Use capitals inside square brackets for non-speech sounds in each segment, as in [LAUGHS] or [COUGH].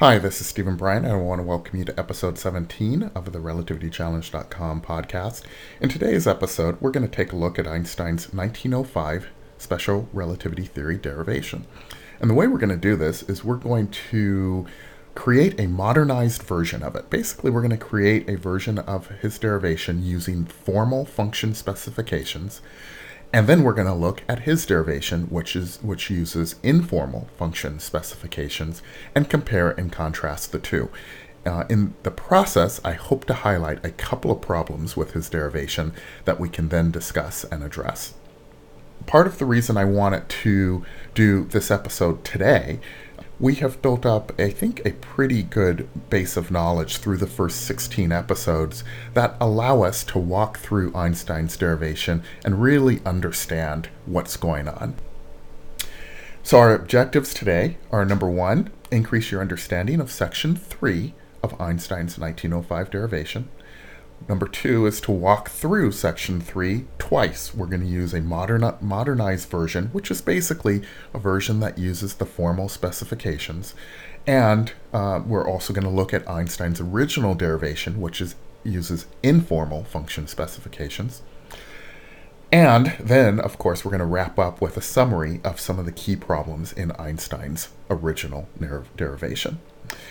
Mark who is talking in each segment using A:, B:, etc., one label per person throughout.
A: Hi, this is Steven Bryant, and I want to welcome you to episode 17 of the RelativityChallenge.com podcast. In today's episode, we're going to take a look at Einstein's 1905 special relativity theory derivation. And the way we're going to do this is we're going to create a modernized version of it. Basically, we're going to create a version of his derivation using formal function specifications and then we're going to look at his derivation, which is which uses informal function specifications, and compare and contrast the two. Uh, in the process, I hope to highlight a couple of problems with his derivation that we can then discuss and address. Part of the reason I wanted to do this episode today we have built up, I think, a pretty good base of knowledge through the first 16 episodes that allow us to walk through Einstein's derivation and really understand what's going on. So, our objectives today are number one, increase your understanding of section three of Einstein's 1905 derivation. Number two is to walk through section three twice. We're going to use a modern, modernized version, which is basically a version that uses the formal specifications. And uh, we're also going to look at Einstein's original derivation, which is uses informal function specifications. And then, of course, we're going to wrap up with a summary of some of the key problems in Einstein's original derivation.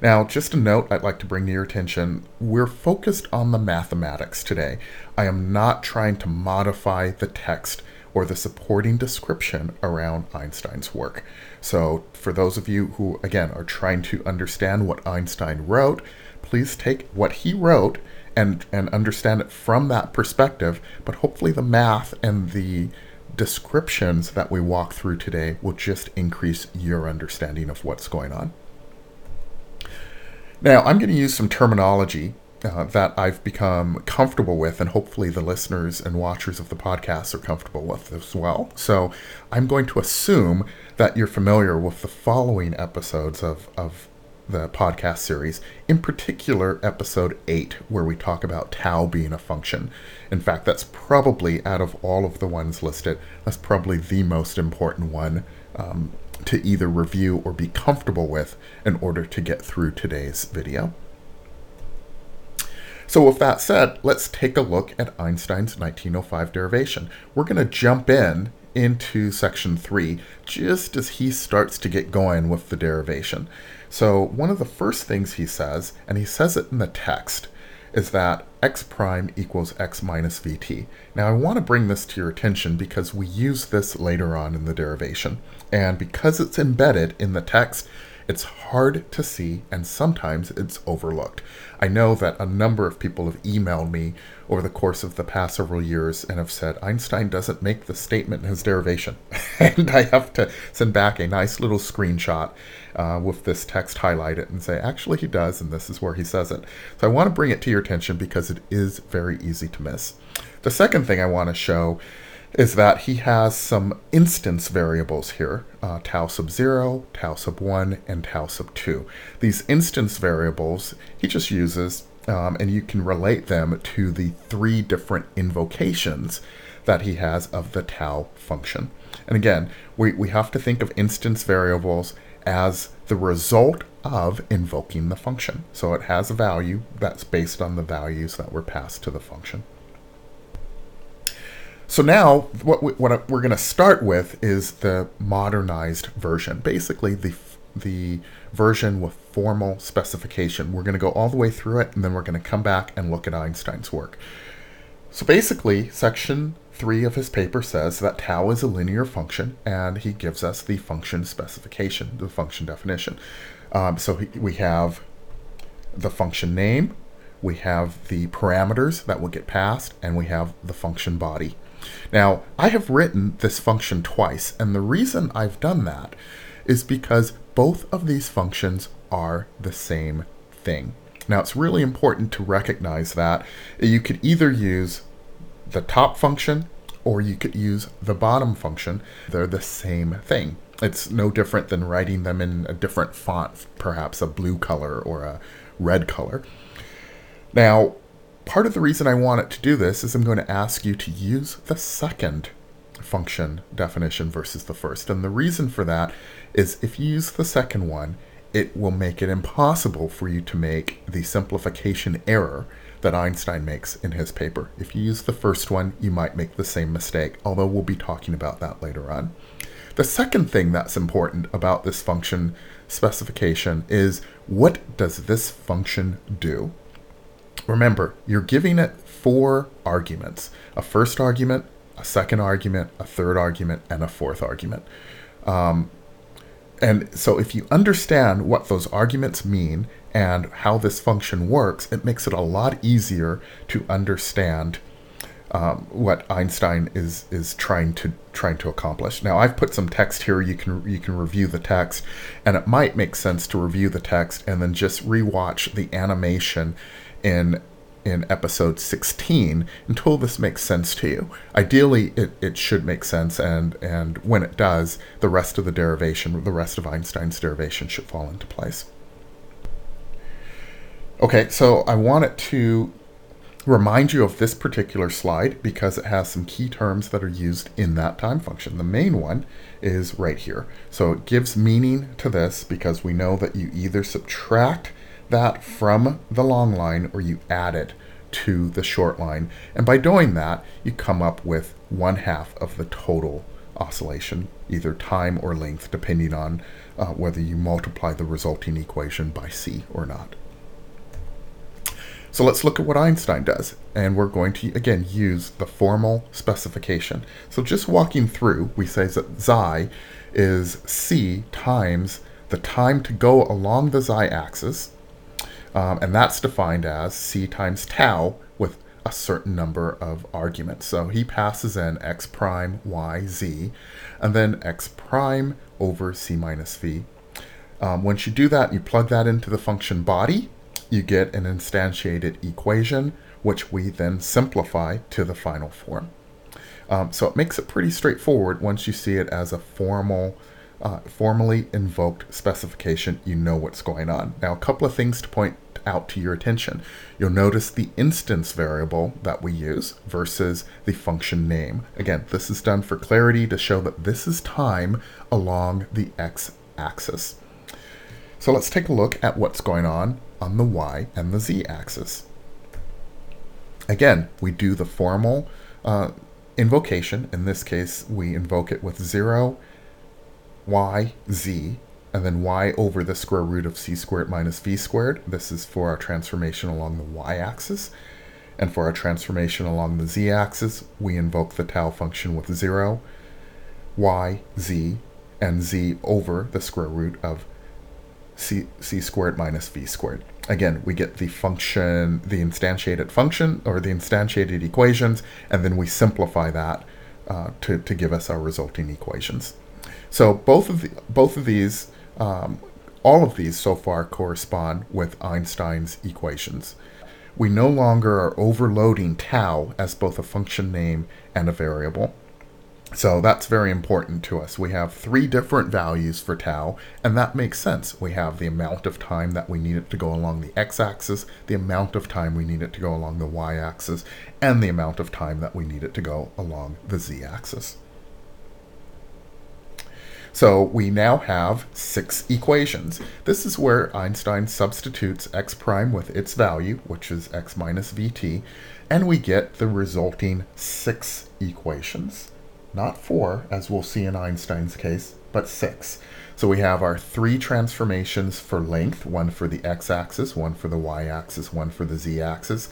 A: Now, just a note I'd like to bring to your attention we're focused on the mathematics today. I am not trying to modify the text or the supporting description around Einstein's work. So, for those of you who, again, are trying to understand what Einstein wrote, please take what he wrote and, and understand it from that perspective. But hopefully, the math and the descriptions that we walk through today will just increase your understanding of what's going on. Now, I'm going to use some terminology uh, that I've become comfortable with, and hopefully the listeners and watchers of the podcast are comfortable with as well. So I'm going to assume that you're familiar with the following episodes of, of the podcast series, in particular, episode 8, where we talk about tau being a function. In fact, that's probably, out of all of the ones listed, that's probably the most important one. Um, to either review or be comfortable with in order to get through today's video. So with that said, let's take a look at Einstein's 1905 derivation. We're going to jump in into section 3 just as he starts to get going with the derivation. So one of the first things he says, and he says it in the text, is that x prime equals x minus vt. Now I want to bring this to your attention because we use this later on in the derivation. And because it's embedded in the text, it's hard to see and sometimes it's overlooked. I know that a number of people have emailed me over the course of the past several years and have said Einstein doesn't make the statement in his derivation. [LAUGHS] and I have to send back a nice little screenshot uh, with this text highlighted and say, actually, he does, and this is where he says it. So I want to bring it to your attention because it is very easy to miss. The second thing I want to show is that he has some instance variables here, uh, tau sub 0, tau sub 1, and tau sub 2. These instance variables he just uses, um, and you can relate them to the three different invocations that he has of the tau function. And again, we, we have to think of instance variables as the result of invoking the function. So it has a value that's based on the values that were passed to the function. So now, what, we, what we're going to start with is the modernized version. Basically, the the version with formal specification. We're going to go all the way through it, and then we're going to come back and look at Einstein's work. So basically, section three of his paper says that tau is a linear function, and he gives us the function specification, the function definition. Um, so he, we have the function name, we have the parameters that will get passed, and we have the function body. Now, I have written this function twice, and the reason I've done that is because both of these functions are the same thing. Now, it's really important to recognize that you could either use the top function or you could use the bottom function. They're the same thing. It's no different than writing them in a different font, perhaps a blue color or a red color. Now, part of the reason I want it to do this is I'm going to ask you to use the second function definition versus the first. And the reason for that is if you use the second one, it will make it impossible for you to make the simplification error that Einstein makes in his paper. If you use the first one, you might make the same mistake, although we'll be talking about that later on. The second thing that's important about this function specification is what does this function do? Remember, you're giving it four arguments a first argument, a second argument, a third argument, and a fourth argument. Um, and so if you understand what those arguments mean and how this function works, it makes it a lot easier to understand um, what Einstein is is trying to trying to accomplish. Now I've put some text here. You can you can review the text, and it might make sense to review the text and then just rewatch the animation in in episode 16 until this makes sense to you. Ideally, it, it should make sense, and, and when it does, the rest of the derivation, the rest of Einstein's derivation should fall into place. Okay, so I wanted to remind you of this particular slide because it has some key terms that are used in that time function. The main one is right here. So it gives meaning to this because we know that you either subtract that from the long line or you add it to the short line. And by doing that, you come up with one half of the total oscillation, either time or length, depending on uh, whether you multiply the resulting equation by c or not. So let's look at what Einstein does. And we're going to, again, use the formal specification. So just walking through, we say that xi is c times the time to go along the xi axis. Um, and that's defined as c times tau with a certain number of arguments. So he passes in x prime, y, z, and then x prime over c minus v. Um, once you do that, you plug that into the function body, you get an instantiated equation, which we then simplify to the final form. Um, so it makes it pretty straightforward once you see it as a formal, uh, formally invoked specification. You know what's going on. Now, a couple of things to point out to your attention. You'll notice the instance variable that we use versus the function name. Again, this is done for clarity to show that this is time along the x-axis. So let's take a look at what's going on on the y and the z axis. Again, we do the formal uh, invocation. In this case, we invoke it with 0, y, z, and then y over the square root of c squared minus v squared. This is for our transformation along the y-axis. And for our transformation along the z-axis, we invoke the tau function with 0, y, z, and z over the square root of c, c squared minus v squared again, we get the function, the instantiated function or the instantiated equations, and then we simplify that uh, to, to give us our resulting equations. So both of the, both of these, um, all of these so far correspond with Einstein's equations. We no longer are overloading tau as both a function name and a variable. So that's very important to us. We have three different values for tau, and that makes sense. We have the amount of time that we need it to go along the x-axis, the amount of time we need it to go along the y-axis, and the amount of time that we need it to go along the z-axis. So we now have six equations. This is where Einstein substitutes x prime with its value, which is x minus vt, and we get the resulting six equations not four, as we'll see in Einstein's case, but six. So we have our three transformations for length, one for the x-axis, one for the y-axis, one for the z-axis,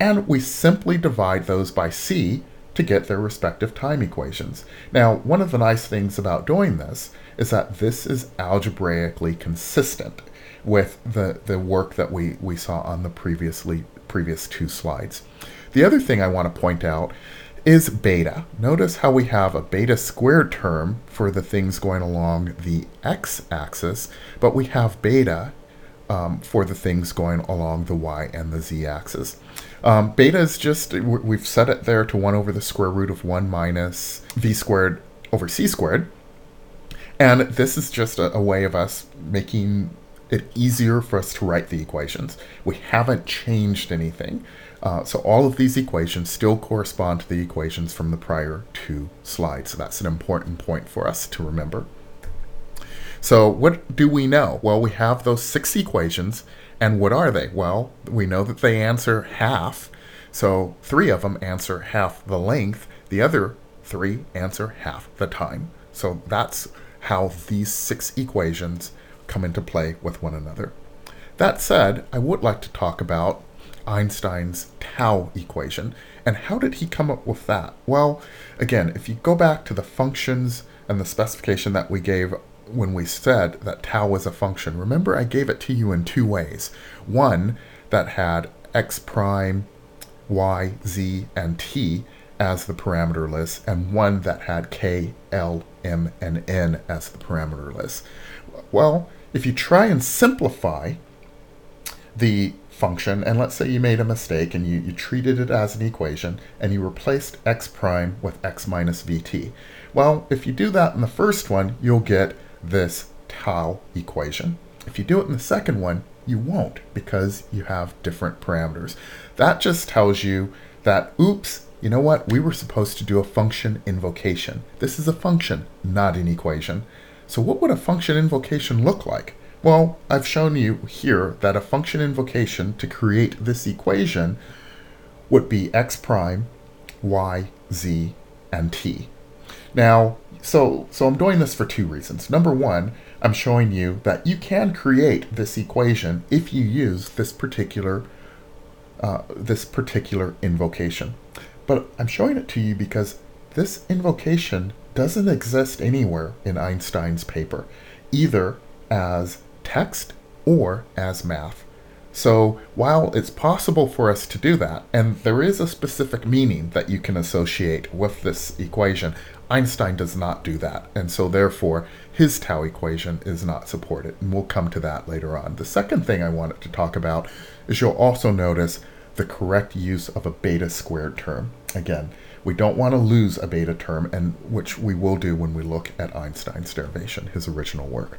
A: and we simply divide those by c to get their respective time equations. Now, one of the nice things about doing this is that this is algebraically consistent with the, the work that we, we saw on the previously previous two slides. The other thing I want to point out is beta. Notice how we have a beta squared term for the things going along the x-axis, but we have beta um, for the things going along the y and the z-axis. Um, beta is just, we've set it there to 1 over the square root of 1 minus v squared over c squared. And this is just a, a way of us making it easier for us to write the equations. We haven't changed anything. Uh, so all of these equations still correspond to the equations from the prior two slides. So that's an important point for us to remember. So, what do we know? Well, we have those six equations, and what are they? Well, we know that they answer half. So, three of them answer half the length, the other three answer half the time. So, that's how these six equations come into play with one another. That said, I would like to talk about Einstein's tau equation. And how did he come up with that? Well, again, if you go back to the functions and the specification that we gave when we said that tau was a function, remember I gave it to you in two ways. One that had x prime, y, z, and t as the parameter list, and one that had k, l, m, and n as the parameter list. Well, if you try and simplify the function, and let's say you made a mistake and you, you treated it as an equation and you replaced x prime with x minus vt. Well, if you do that in the first one, you'll get this tau equation. If you do it in the second one, you won't because you have different parameters. That just tells you that, oops, you know what? We were supposed to do a function invocation. This is a function, not an equation. So what would a function invocation look like? Well, I've shown you here that a function invocation to create this equation would be x prime, y, z, and t. Now, so, so I'm doing this for two reasons. Number one, I'm showing you that you can create this equation if you use this particular uh, this particular invocation. But I'm showing it to you because this invocation doesn't exist anywhere in Einstein's paper, either as text or as math. So while it's possible for us to do that, and there is a specific meaning that you can associate with this equation, Einstein does not do that. And so therefore, his tau equation is not supported. And we'll come to that later on. The second thing I wanted to talk about is you'll also notice the correct use of a beta squared term. Again, we don't want to lose a beta term, and which we will do when we look at Einstein's derivation, his original work.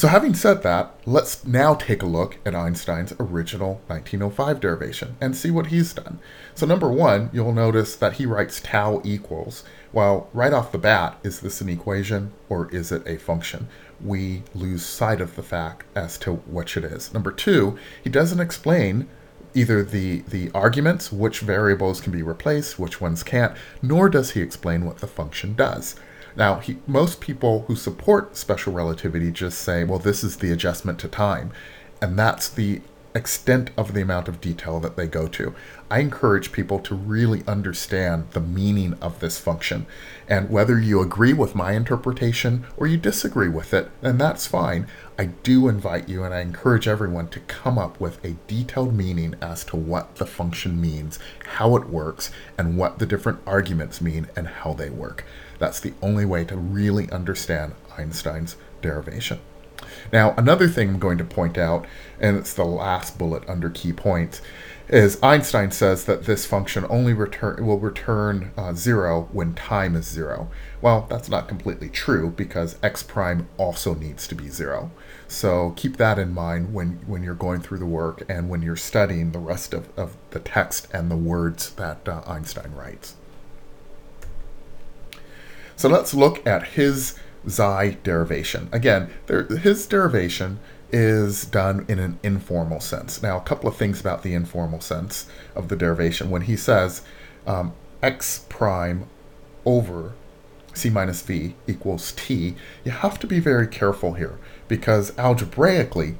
A: So, having said that, let's now take a look at Einstein's original 1905 derivation and see what he's done. So, number one, you'll notice that he writes tau equals. Well, right off the bat, is this an equation or is it a function? We lose sight of the fact as to which it is. Number two, he doesn't explain either the, the arguments, which variables can be replaced, which ones can't, nor does he explain what the function does. Now, he, most people who support special relativity just say, well, this is the adjustment to time. And that's the extent of the amount of detail that they go to. I encourage people to really understand the meaning of this function. And whether you agree with my interpretation or you disagree with it, then that's fine. I do invite you and I encourage everyone to come up with a detailed meaning as to what the function means, how it works, and what the different arguments mean and how they work. That's the only way to really understand Einstein's derivation. Now, another thing I'm going to point out, and it's the last bullet under key points, is Einstein says that this function only return will return uh, zero when time is zero. Well, that's not completely true because x prime also needs to be zero. So keep that in mind when, when you're going through the work and when you're studying the rest of, of the text and the words that uh, Einstein writes. So let's look at his xi derivation. Again, there, his derivation is done in an informal sense. Now, a couple of things about the informal sense of the derivation. When he says um, x prime over c minus v equals t, you have to be very careful here because algebraically,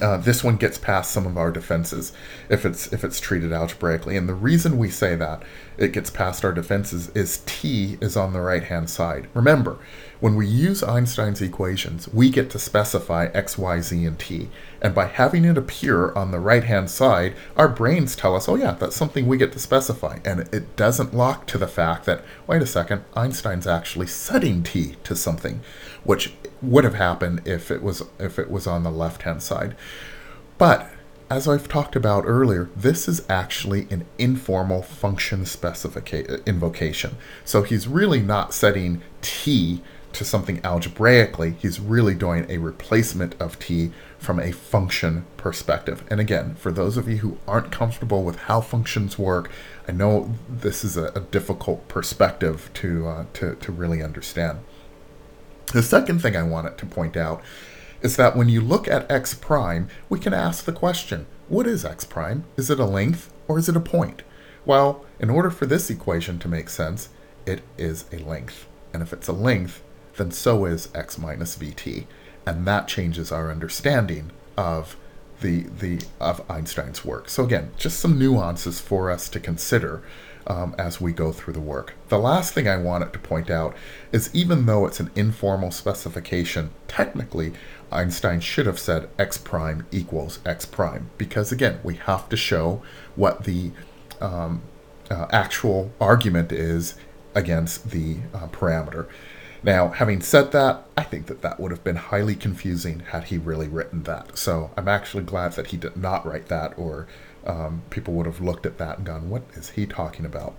A: uh, this one gets past some of our defenses if it's if it's treated algebraically. And the reason we say that it gets past our defenses is t is on the right hand side. Remember, when we use Einstein's equations, we get to specify x, y, z, and t. And by having it appear on the right hand side, our brains tell us, oh yeah, that's something we get to specify. And it doesn't lock to the fact that, wait a second, Einstein's actually setting t to something, which would have happened if it was if it was on the left hand side. But as I've talked about earlier, this is actually an informal function specification invocation. So he's really not setting t to something algebraically. He's really doing a replacement of t from a function perspective. And again, for those of you who aren't comfortable with how functions work, I know this is a, a difficult perspective to, uh, to to really understand. The second thing I wanted to point out is that when you look at x prime, we can ask the question, what is x prime? Is it a length or is it a point? Well, in order for this equation to make sense, it is a length. And if it's a length, then so is x minus vt. And that changes our understanding of the, the of Einstein's work. So again, just some nuances for us to consider um, as we go through the work. The last thing I wanted to point out is even though it's an informal specification, technically Einstein should have said x prime equals x prime because again, we have to show what the um, uh, actual argument is against the uh, parameter. Now, having said that, I think that that would have been highly confusing had he really written that. So I'm actually glad that he did not write that, or um, people would have looked at that and gone, what is he talking about?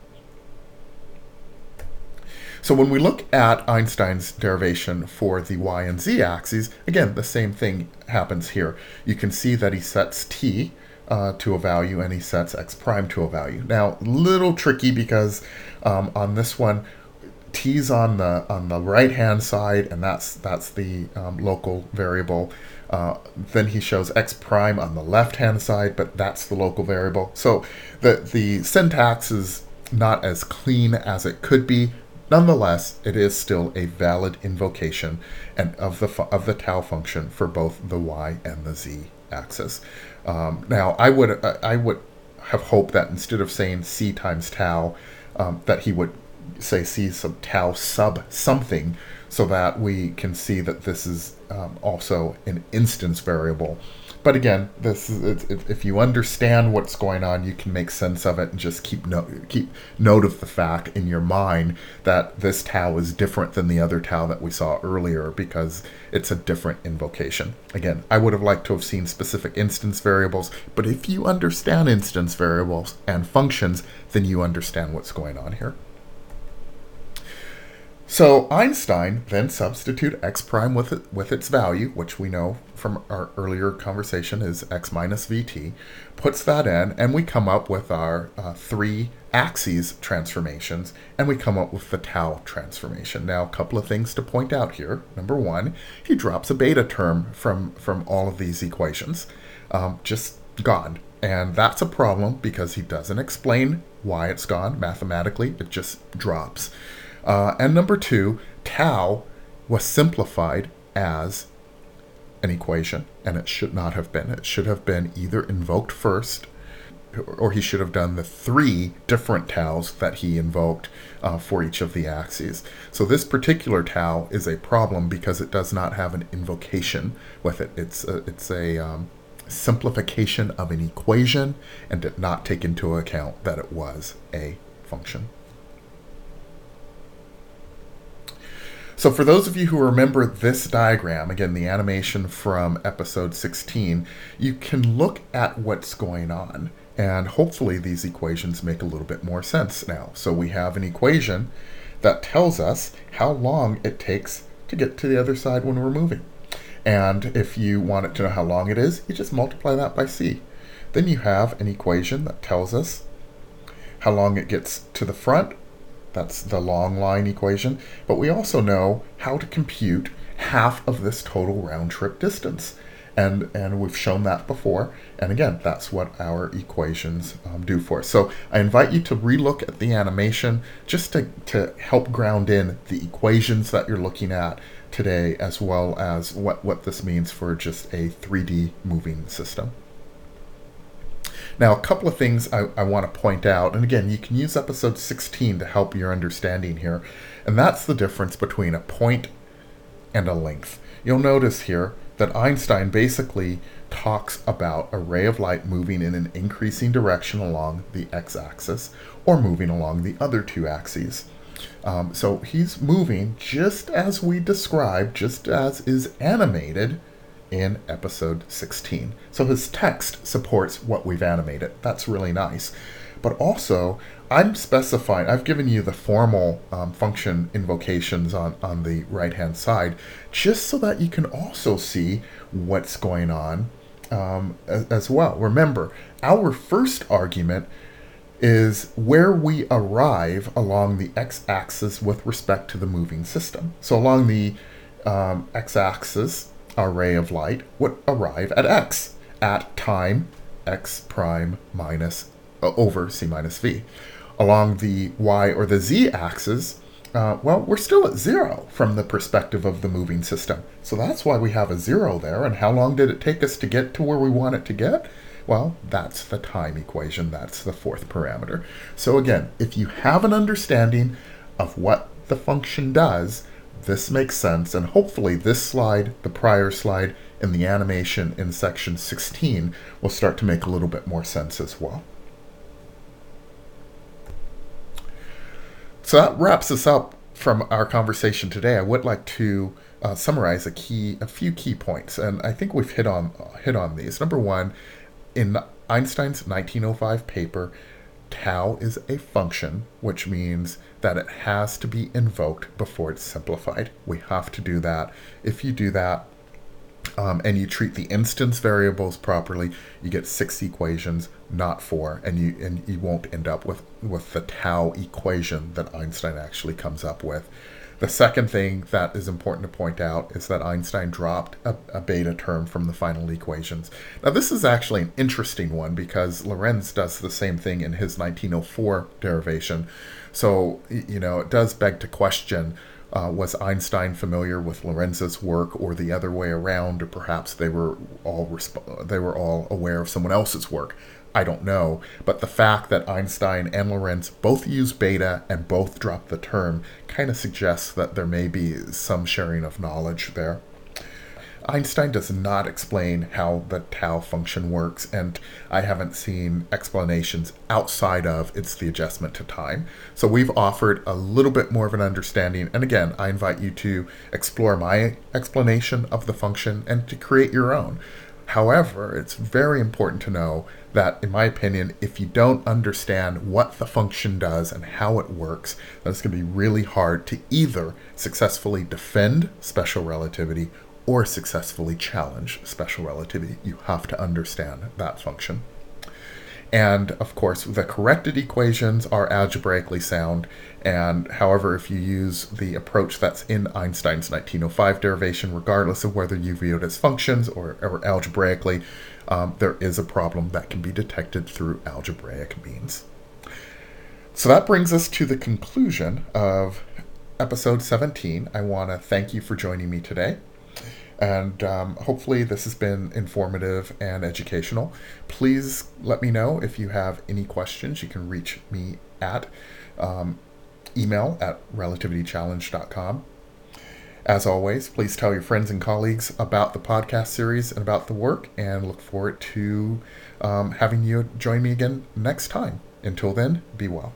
A: So when we look at Einstein's derivation for the y and z axes, again, the same thing happens here. You can see that he sets t uh, to a value and he sets x prime to a value. Now, little tricky because um, on this one, t's on the on the right hand side, and that's that's the um, local variable. Uh, then he shows x prime on the left hand side, but that's the local variable. So the the syntax is not as clean as it could be. Nonetheless, it is still a valid invocation and of the of the tau function for both the y and the z axis. Um, now, I would I would have hoped that instead of saying c times tau, um, that he would say c sub tau sub something, so that we can see that this is um, also an instance variable but again, this is if, you understand what's going on, you can make sense of it and just keep note keep note of the fact in your mind that this tau is different than the other tau that we saw earlier because it's a different invocation. Again, I would have liked to have seen specific instance variables, but if you understand instance variables and functions, then you understand what's going on here. So Einstein then substitute x prime with it, with its value, which we know from our earlier conversation is x minus vt, puts that in, and we come up with our uh, three axes transformations, and we come up with the tau transformation. Now, a couple of things to point out here. Number one, he drops a beta term from from all of these equations, um, just gone, and that's a problem because he doesn't explain why it's gone mathematically. It just drops. Uh, and number two, tau was simplified as an equation, and it should not have been. It should have been either invoked first, or he should have done the three different taus that he invoked uh, for each of the axes. So this particular tau is a problem because it does not have an invocation with it. It's a, it's a um, simplification of an equation and did not take into account that it was a function. So for those of you who remember this diagram, again, the animation from episode 16, you can look at what's going on. And hopefully these equations make a little bit more sense now. So we have an equation that tells us how long it takes to get to the other side when we're moving. And if you want it to know how long it is, you just multiply that by c. Then you have an equation that tells us how long it gets to the front that's the long line equation. But we also know how to compute half of this total round trip distance. And, and we've shown that before. And again, that's what our equations um, do for us. So I invite you to relook at the animation just to, to help ground in the equations that you're looking at today, as well as what, what this means for just a 3D moving system. Now, a couple of things I, I want to point out, and again, you can use episode 16 to help your understanding here, and that's the difference between a point and a length. You'll notice here that Einstein basically talks about a ray of light moving in an increasing direction along the x-axis or moving along the other two axes. Um, so he's moving just as we described, just as is animated in episode 16. So his text supports what we've animated. That's really nice. But also, I'm specifying, I've given you the formal um, function invocations on, on the right hand side, just so that you can also see what's going on um, as, as well. Remember, our first argument is where we arrive along the x axis with respect to the moving system. So along the um, x-axis, our ray of light, would arrive at x at time x prime minus uh, over c minus v. Along the y or the z axis, uh, well, we're still at zero from the perspective of the moving system. So that's why we have a zero there. And how long did it take us to get to where we want it to get? Well, that's the time equation. That's the fourth parameter. So again, if you have an understanding of what the function does, this makes sense. And hopefully this slide, the prior slide, and the animation in section 16 will start to make a little bit more sense as well. So that wraps us up from our conversation today. I would like to uh, summarize a key, a few key points, and I think we've hit on hit on these. Number one, in Einstein's 1905 paper, tau is a function, which means that it has to be invoked before it's simplified. We have to do that. If you do that, um, and you treat the instance variables properly, you get six equations, not four, and you and you won't end up with with the tau equation that Einstein actually comes up with. The second thing that is important to point out is that Einstein dropped a, a, beta term from the final equations. Now, this is actually an interesting one because Lorentz does the same thing in his 1904 derivation. So, you know, it does beg to question uh, was Einstein familiar with Lorentz's work, or the other way around, or perhaps they were all resp- they were all aware of someone else's work? I don't know. But the fact that Einstein and Lorentz both use beta and both drop the term kind of suggests that there may be some sharing of knowledge there. Einstein does not explain how the tau function works, and I haven't seen explanations outside of it's the adjustment to time. So we've offered a little bit more of an understanding, and again, I invite you to explore my explanation of the function and to create your own. However, it's very important to know that, in my opinion, if you don't understand what the function does and how it works, then it's going to be really hard to either successfully defend special relativity or successfully challenge special relativity. You have to understand that function. And of course, the corrected equations are algebraically sound. And however, if you use the approach that's in Einstein's 1905 derivation, regardless of whether you view it as functions or, or algebraically, um, there is a problem that can be detected through algebraic means. So that brings us to the conclusion of episode 17. I want to thank you for joining me today. And um, hopefully, this has been informative and educational. Please let me know if you have any questions. You can reach me at um, email at relativitychallenge.com. As always, please tell your friends and colleagues about the podcast series and about the work, and look forward to um, having you join me again next time. Until then, be well.